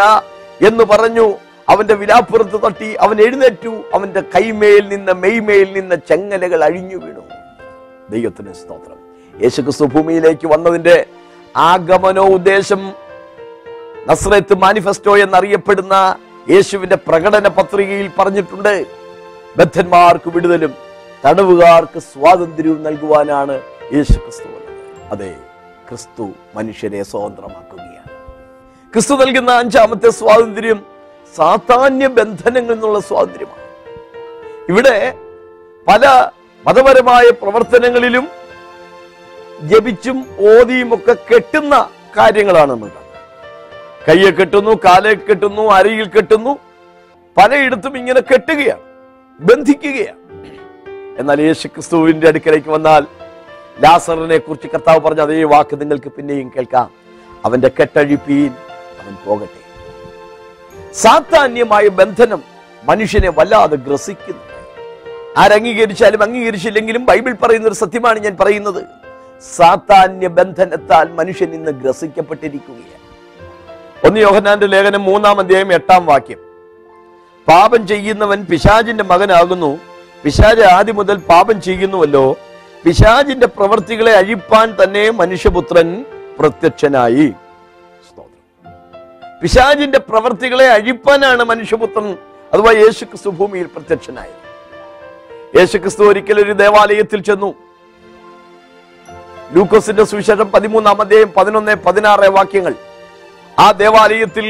എന്ന് പറഞ്ഞു. അവന്റെ വിലാപ്പുറത്ത് തട്ടി അവൻ എഴുന്നേറ്റു. അവന്റെ കൈമേൽ നിന്ന് മെയ്മേൽ നിന്ന് ചെങ്ങലകൾ അഴിഞ്ഞു വീണു. ദൈവത്തിന് സ്തോത്രം. യേശുക്രിസ്തു ഭൂമിയിലേക്ക് വന്നതിന്റെ ആഗമനോ ഉദ്ദേശം നസ്രത്ത് മാനിഫെസ്റ്റോ എന്നറിയപ്പെടുന്ന യേശുവിന്റെ പ്രകടന പത്രികയിൽ പറഞ്ഞിട്ടുണ്ട് ബദ്ധന്മാർക്ക് വിടുതലും തടവുകാർക്ക് സ്വാതന്ത്ര്യവും നൽകുവാനാണ് യേശു ക്രിസ്തു അതെ ക്രിസ്തു മനുഷ്യരെ സ്വതന്ത്രമാക്കുകയാണ്. ക്രിസ്തു നൽകുന്ന അഞ്ചാമത്തെ സ്വാതന്ത്ര്യം സാധാന്യ ബന്ധനങ്ങളിൽ നിന്നുള്ള സ്വാതന്ത്ര്യമാണ്. ഇവിടെ പല മതപരമായ പ്രവർത്തനങ്ങളിലും ജപിച്ചും ഓതിയും ഒക്കെ കെട്ടുന്ന കാര്യങ്ങളാണ് നമ്മൾ കയ്യെ കെട്ടുന്നു കാലെ കെട്ടുന്നു അരയിൽ കെട്ടുന്നു. പലയിടത്തും ഇങ്ങനെ കെട്ടുകയാണ് ബന്ധിക്കുകയാണ്. എന്നാൽ യേശു ക്രിസ്തുവിന്റെ അടുക്കലേക്ക് വന്നാൽ ലാസറിനെ കുറിച്ച് കർത്താവ് പറഞ്ഞ അതേ വാക്ക് നിങ്ങൾക്ക് പിന്നെയും കേൾക്കാം. അവന്റെ കെട്ടഴിപ്പീൻ അവൻ പോകട്ടെ. സാധാന്യമായ ബന്ധനം മനുഷ്യനെ വല്ലാതെ ഗ്രസിക്കുന്നു. ആരംഗീകരിച്ചാലും അംഗീകരിച്ചില്ലെങ്കിലും ബൈബിൾ പറയുന്ന ഒരു സത്യമാണ് ഞാൻ പറയുന്നത്. സാധാന്യ ബന്ധനത്താൽ മനുഷ്യൻ ഇന്ന് ഗ്രസിക്കപ്പെട്ടിരിക്കുകയാണ്. ഒന്ന് യോഹനാന്റെ ലേഖനം മൂന്നാം അധ്യായം എട്ടാം വാക്യം. പാപം ചെയ്യുന്നവൻ പിശാജിന്റെ മകനാകുന്നു. പിശാജ് ആദ്യം മുതൽ പാപം ചെയ്യുന്നുവല്ലോ. പിശാജിന്റെ പ്രവൃത്തികളെ അഴിപ്പാൻ തന്നെ മനുഷ്യപുത്രൻ പ്രത്യക്ഷനായി. പിശാജിന്റെ പ്രവൃത്തികളെ അഴിപ്പാനാണ് മനുഷ്യപുത്രൻ. അഥവാ യേശുക്രിസ്തു ഭൂമിയിൽ പ്രത്യക്ഷനായത് യേശുക്രിസ്തു ഒരിക്കൽ ഒരു ദേവാലയത്തിൽ ചെന്നു. ലൂക്കോസിന്റെ സുവിശേഷം പതിമൂന്നാം അധ്യായം പതിനൊന്ന് പതിനാറ് വാക്യങ്ങൾ. ആ ദേവാലയത്തിൽ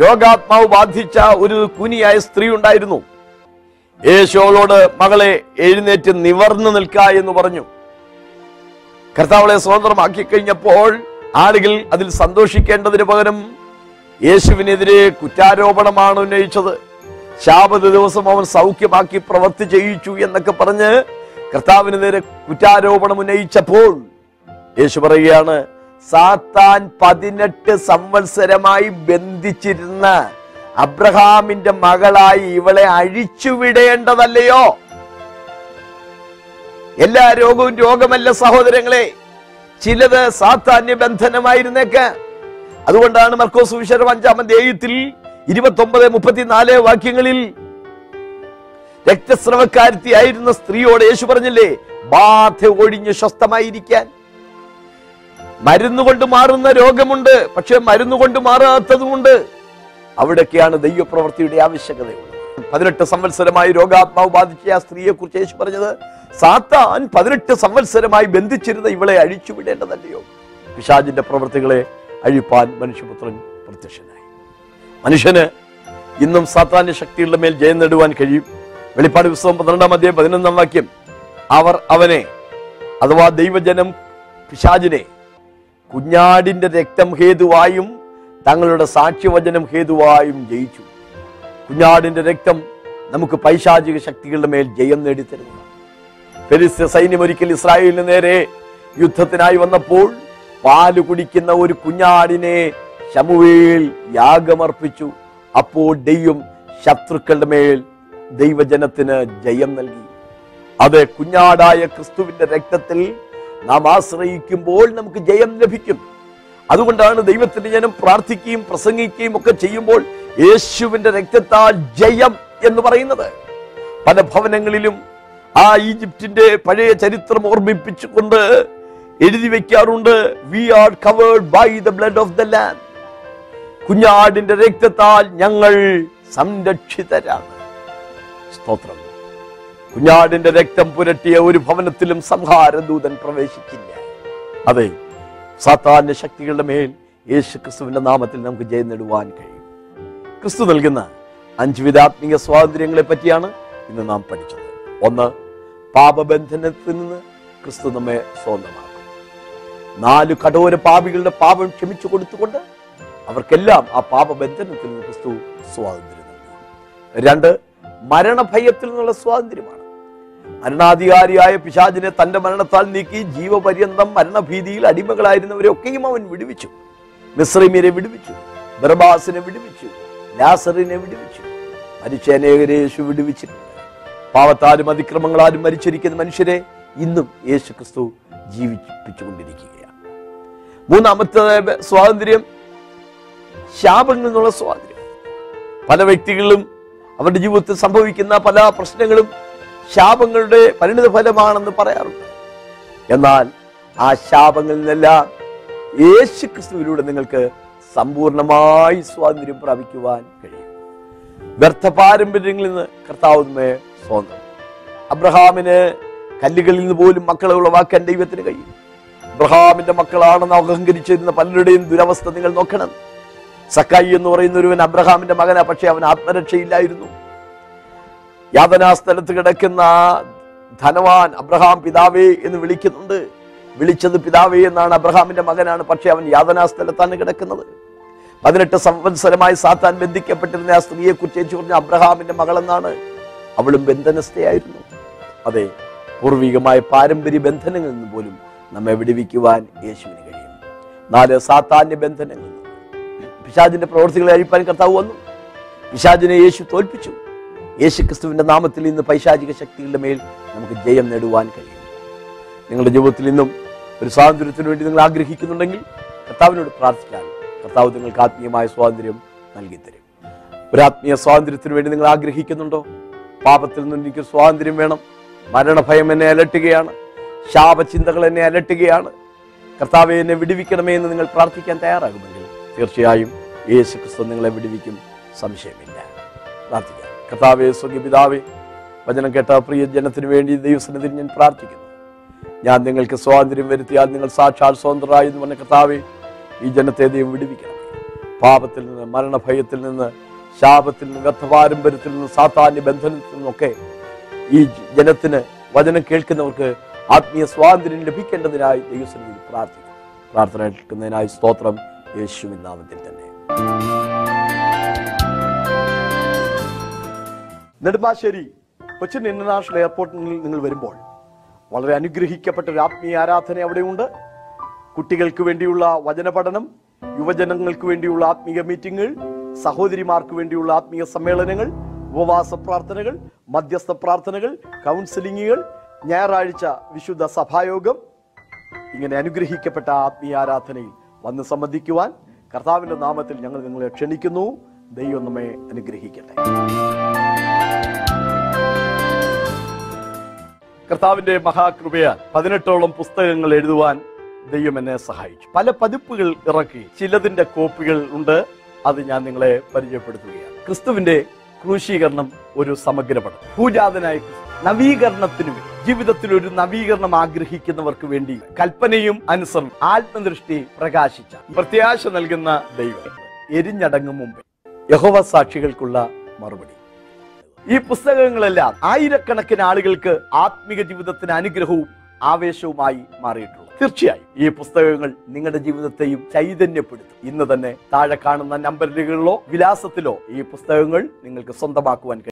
രോഗാത്മാവ് ബാധിച്ച ഒരു കുനിയായ സ്ത്രീ ഉണ്ടായിരുന്നു. യേശോളോട് മകളെ എഴുന്നേറ്റ് നിവർന്നു നിൽക്ക എന്ന് പറഞ്ഞു. കർത്താവളെ സ്വതന്ത്രമാക്കി കഴിഞ്ഞപ്പോൾ ആളുകൾ അതിൽ സന്തോഷിക്കേണ്ടതിന് പകരം യേശുവിനെതിരെ കുറ്റാരോപണമാണ് ഉന്നയിച്ചത്. ശാപത ദിവസം അവൻ സൗഖ്യമാക്കി പ്രവർത്തി ചെയ്യിച്ചു എന്നൊക്കെ പറഞ്ഞ് കർത്താവിനെതിരെ കുറ്റാരോപണം ഉന്നയിച്ചപ്പോൾ യേശു പറയുകയാണ് സാത്താൻ പതിനെട്ട് സംവത്സരമായി ബന്ധിച്ചിരുന്ന അബ്രഹാമിന്റെ മകളായി ഇവളെ അഴിച്ചുവിടേണ്ടതല്ലയോ എല്ലാ രോഗവും രോഗമല്ല സഹോദരങ്ങളെ. ചിലത് സാത്താന്യ ബന്ധനമായിരുന്നേക്ക്. അതുകൊണ്ടാണ് മർക്കോസ് വിശരം അഞ്ചാം അധ്യായത്തിൽ ഇരുപത്തി ഒമ്പത് മുപ്പത്തിനാല് വാക്യങ്ങളിൽ രക്തസ്രവക്കാരത്തിയായിരുന്ന സ്ത്രീയോട് യേശു പറഞ്ഞില്ലേ ബാധ ഒഴിഞ്ഞ് സ്വസ്ഥമായിരിക്കാൻ. മരുന്നുകൊണ്ട് മാറുന്ന രോഗമുണ്ട് പക്ഷെ മരുന്നുകൊണ്ട് മാറാത്തതുമുണ്ട്. അവിടെയൊക്കെയാണ് ദൈവപ്രവൃത്തിയുടെ ആവശ്യകതയുള്ളത്. പതിനെട്ട് സംവത്സരമായി രോഗാത്മാവ് ബാധിച്ച ആ സ്ത്രീയെ കുറിച്ച് യേശു പറഞ്ഞത് സാത്താൻ പതിനെട്ട് സംവത്സരമായി ബന്ധിച്ചിരുന്ന ഇവളെ അഴിച്ചുവിടേണ്ടതല്ലയോ? പിശാജിന്റെ പ്രവൃത്തികളെ അഴിപ്പാൻ മനുഷ്യപുത്രൻ പ്രത്യക്ഷനായി. മനുഷ്യന് ഇന്നും സാത്താന്റെ ശക്തികളുടെ മേൽ ജയം നേടുവാൻ കഴിയും. വെളിപ്പാട് പുസ്തകം പന്ത്രണ്ടാം അധ്യായം പതിനൊന്നാം വാക്യം അവർ അവനെ അഥവാ ദൈവജനം പിശാജിനെ കുഞ്ഞാടിന്റെ രക്തം ഹേതുവായും തങ്ങളുടെ സാക്ഷ്യവചനം ഹേതുവായും ജയിച്ചു. കുഞ്ഞാടിന്റെ രക്തം നമുക്ക് പൈശാചിക ശക്തികളുടെ മേൽ ജയം നേടിത്തരുന്നു. ഫെലിസ്ത്യ സൈന്യം ഒരിക്കൽ ഇസ്രായേലിന് നേരെ യുദ്ധത്തിനായി വന്നപ്പോൾ പാൽ കുടിക്കുന്ന ഒരു കുഞ്ഞാടിനെ ശമുവേൽ യാഗമർപ്പിച്ചു. അപ്പോൾ ദൈവം ശത്രുക്കളുടെ മേൽ ദൈവജനത്തിന് ജയം നൽകി. അത് കുഞ്ഞാടായ ക്രിസ്തുവിന്റെ രക്തത്തിൽ നാം ആശ്രയിക്കുമ്പോൾ നമുക്ക് ജയം ലഭിക്കും. അതുകൊണ്ടാണ് ദൈവത്തിന്റെ ജനം പ്രാർത്ഥിക്കുകയും പ്രസംഗിക്കുകയും ഒക്കെ ചെയ്യുമ്പോൾ യേശുവിന്റെ രക്തത്താൽ ജയം എന്ന് പറയുന്നത്. പല ഭവനങ്ങളിലും ആ ഈജിപ്തിന്റെ പഴയ ചരിത്രം ഓർമ്മിപ്പിച്ചുകൊണ്ട് എഴുതി വെക്കാറുണ്ട് we are covered by the blood of the land കുഞ്ഞാടിന്റെ രക്തത്താൽ ഞങ്ങൾ സംരക്ഷിതരാണ്. സ്തോത്രം. കുഞ്ഞാടിന്റെ രക്തം പുരട്ടിയ ഒരു ഭവനത്തിലും സംഹാരദൂതൻ പ്രവേശിക്കില്ല. അതെ സാത്താന്റെ ശക്തികളുടെ മേൽ യേശു ക്രിസ്തുവിന്റെ നാമത്തിൽ നമുക്ക് ജയം നേടുവാൻ കഴിയും. ക്രിസ്തു നൽകുന്ന അഞ്ച് വിധാത്മിക സ്വാതന്ത്ര്യങ്ങളെ പറ്റിയാണ് ഇന്ന് നാം പഠിച്ചത്. ഒന്ന് പാപബന്ധനത്തിൽ നിന്ന് ക്രിസ്തു നമ്മെ സ്വന്തമാക്കും. നാല് കഠോര പാപികളുടെ പാപം ക്ഷമിച്ചു കൊടുത്തുകൊണ്ട് അവർക്കെല്ലാം ആ പാപബന്ധനത്തിൽ നിന്ന് ക്രിസ്തു സ്വാതന്ത്ര്യം നൽകി. രണ്ട് മരണഭയത്തിൽ നിന്നുള്ള സ്വാതന്ത്ര്യമാണ്. മരണാധികാരിയായ പിശാചിനെ തന്റെ മരണത്താൽ നീക്കി ജീവപര്യന്തം മരണഭീതിയിൽ അടിമകളായിരുന്നവരെയൊക്കെയും അവൻ വിടുവിച്ചു. മിശ്രമിനെ വിടുവിച്ചു. ബർബാസിനെ വിടുവിച്ചു. ലാസറിനെ വിടുവിച്ചു. മരിച്ച അനേകരെ യേശു വിടുവിച്ചിട്ടുണ്ട്. പാവത്താലും അതിക്രമങ്ങളാലും മരിച്ചിരിക്കുന്ന മനുഷ്യരെ ഇന്നും യേശു ക്രിസ്തു ജീവിപ്പിച്ചുകൊണ്ടിരിക്കുകയാണ് മൂന്നാമത്തെ സ്വാതന്ത്ര്യം ശാപങ്ങളിൽ നിന്നുള്ള സ്വാതന്ത്ര്യം. പല വ്യക്തികളും അവരുടെ ജീവിതത്തിൽ സംഭവിക്കുന്ന പല പ്രശ്നങ്ങളും ശാപങ്ങളുടെ പരിണിത ഫലമാണെന്ന് പറയാറുണ്ട്. എന്നാൽ ആ ശാപങ്ങളിൽ നിന്നെല്ലാം യേശു ക്രിസ്തുവിലൂടെ നിങ്ങൾക്ക് സമ്പൂർണമായി സ്വാതന്ത്ര്യം പ്രാപിക്കുവാൻ കഴിയും. വ്യർത്ഥ പാരമ്പര്യങ്ങളിൽ നിന്ന് കർത്താവ് സ്വാതന്ത്ര്യം അബ്രഹാമിന് കല്ലുകളിൽ നിന്ന് പോലും മക്കളെ ഉളവാക്കാൻ ദൈവത്തിന് കഴിയും. അബ്രഹാമിന്റെ മക്കളാണെന്ന് അഹങ്കരിച്ചിരുന്ന പലരുടെയും ദുരവസ്ഥ നിങ്ങൾ നോക്കണം. സക്കായി എന്ന് പറയുന്ന ഒരുവൻ അബ്രഹാമിന്റെ മകനാ പക്ഷെ അവൻ ആത്മരക്ഷയില്ലായിരുന്നു. യാതനാ സ്ഥലത്ത് കിടക്കുന്ന ധനവാൻ അബ്രഹാം പിതാവേ എന്ന് വിളിക്കുന്നുണ്ട്. വിളിച്ചത് പിതാവേ എന്നാണ് അബ്രഹാമിന്റെ മകനാണ്. പക്ഷെ അവൻ യാതനാ സ്ഥലത്താണ് കിടക്കുന്നത്. പതിനെട്ട് സംവത്സരമായി സാത്താൻ ബന്ധിക്കപ്പെട്ടിരുന്ന ആ സ്ത്രീയെ കുറിച്ച് പറഞ്ഞ അബ്രഹാമിന്റെ മകളെന്നാണ്. അവളും ബന്ധനസ്ഥയായിരുന്നു. അതെ പൂർവികമായ പാരമ്പര്യ ബന്ധനങ്ങളിൽ നിന്ന് പോലും നമ്മെ വിടുവിക്കുവാൻ യേശുവിന് കഴിയും. നാല് സാത്താന്റെ ബന്ധനങ്ങൾ പിശാജിന്റെ പ്രവർത്തികളെ അഴിപ്പാൻ കർത്താവ് വന്നു. പിശാജിനെ യേശു തോൽപ്പിച്ചു. യേശു ക്രിസ്തുവിന്റെ നാമത്തിൽ ഇന്ന് പൈശാചിക ശക്തികളുടെ മേൽ നമുക്ക് ജയം നേടുവാൻ കഴിയും. നിങ്ങളുടെ ജീവിതത്തിൽ ഇന്നും ഒരു സ്വാതന്ത്ര്യത്തിന് വേണ്ടി നിങ്ങൾ ആഗ്രഹിക്കുന്നുണ്ടെങ്കിൽ കർത്താവിനോട് പ്രാർത്ഥിക്കാൻ കർത്താവ് നിങ്ങൾക്ക് ആത്മീയമായ സ്വാതന്ത്ര്യം നൽകി തരും ഒരു ആത്മീയ സ്വാതന്ത്ര്യത്തിന് വേണ്ടി നിങ്ങൾ ആഗ്രഹിക്കുന്നുണ്ടോ? പാപത്തിൽ നിന്ന് എനിക്ക് സ്വാതന്ത്ര്യം വേണം. മരണഭയം എന്നെ അലട്ടുകയാണ്. ശാപചിന്തകൾ എന്നെ അലട്ടുകയാണ്. കർത്താവെ എന്നെ വിടുവിക്കണമേ എന്ന് നിങ്ങൾ പ്രാർത്ഥിക്കാൻ തയ്യാറാകുമെങ്കിൽ തീർച്ചയായും യേശു ക്രിസ്തു നിങ്ങളെ വിടുവിക്കും. സംശയമില്ല. പ്രാർത്ഥിക്കാം. കർത്താവെ പിതാവെ വചനം കേട്ട പ്രിയ ജനത്തിന് വേണ്ടി ദൈവസന്നിധിയിൽ ഞാൻ പ്രാർത്ഥിക്കുന്നു. ഞാൻ നിങ്ങൾക്ക് സ്വാതന്ത്ര്യം വരുത്തിയാൽ നിങ്ങൾ സാക്ഷാൽ സ്വതന്ത്രരായി എന്ന് പറഞ്ഞ കർത്താവെ ഈ ജനത്തെ ദൈവം വിടുവിക്കണം. പാപത്തിൽ നിന്ന് മരണഭയത്തിൽ നിന്ന് ശാപത്തിൽ നിന്ന് വ്യർത്ഥപാരമ്പര്യത്തിൽ നിന്ന് സാത്താന്യ ബന്ധനത്തിൽ നിന്നൊക്കെ ഈ ജനത്തിന് വചനം കേൾക്കുന്നവർക്ക് ആത്മീയ സ്വാതന്ത്ര്യം ലഭിക്കേണ്ടതിനായി ദൈവസന്നിധിയിൽ പ്രാർത്ഥിക്കും പ്രാർത്ഥന കേൾക്കുന്നതിനായി സ്തോത്രം. യേശുവിൻ നാമത്തിൽ തന്നെ. നെടുമ്പാശ്ശേരി കൊച്ചിൻ ഇന്റർനാഷണൽ എയർപോർട്ടിൽ നിങ്ങൾ വരുമ്പോൾ വളരെ അനുഗ്രഹിക്കപ്പെട്ട ഒരു ആത്മീയ ആരാധന അവിടെയുണ്ട്. കുട്ടികൾക്ക് വേണ്ടിയുള്ള വചന പഠനം യുവജനങ്ങൾക്ക് വേണ്ടിയുള്ള ആത്മീയ മീറ്റിങ്ങുകൾ സഹോദരിമാർക്ക് വേണ്ടിയുള്ള ആത്മീയ സമ്മേളനങ്ങൾ ഉപവാസ പ്രാർത്ഥനകൾ മധ്യസ്ഥ പ്രാർത്ഥനകൾ കൗൺസിലിങ്ങുകൾ ഞായറാഴ്ച വിശുദ്ധ സഭായോഗം. ഇങ്ങനെ അനുഗ്രഹിക്കപ്പെട്ട ആത്മീയ ആരാധനയിൽ വന്ന് സംബന്ധിക്കുവാൻ കർത്താവിന്റെ നാമത്തിൽ ഞങ്ങൾ നിങ്ങളെ ക്ഷണിക്കുന്നു. ദൈവം നമ്മെ അനുഗ്രഹിക്കട്ടെ. കർത്താവിന്റെ മഹാകൃപയാൽ പതിനെട്ടോളം പുസ്തകങ്ങൾ എഴുതുവാൻ ദൈവം എന്നെ സഹായിച്ചു. പല പതിപ്പുകൾ ഇറക്കി. ചിലതിന്റെ കോപ്പികൾ ഉണ്ട്. അത് ഞാൻ നിങ്ങളെ പരിചയപ്പെടുത്തുകയാണ്. ക്രിസ്തുവിന്റെ ക്രൂശീകരണം ഒരു സമഗ്രപഠനം ഭൂജാതനായ നവീകരണത്തിനും ജീവിതത്തിൽ ഒരു നവീകരണം ആഗ്രഹിക്കുന്നവർക്ക് വേണ്ടി കൽപ്പനയും അനുസരണം ആത്മദൃഷ്ടി പ്രകാശിച്ച പ്രത്യാശ നൽകുന്ന ദൈവം. എരിഞ്ഞടങ്ങും മുമ്പേ. യഹോവ സാക്ഷികൾക്കുള്ള മറുപടി. ഈ പുസ്തകങ്ങളെല്ലാം ആയിരക്കണക്കിന് ആളുകൾക്ക് ആത്മീക ജീവിതത്തിന് അനുഗ്രഹവും ആവേശവുമായി മാറിയിട്ടുള്ളത്. തീർച്ചയായും ഈ പുസ്തകങ്ങൾ നിങ്ങളുടെ ജീവിതത്തെയും ചൈതന്യപ്പെടുത്തും. ഇന്ന് തന്നെ താഴെ കാണുന്ന നമ്പറുകളിലോ വിലാസത്തിലോ ഈ പുസ്തകങ്ങൾ നിങ്ങൾക്ക് സ്വന്തമാക്കുവാൻ കഴിയും.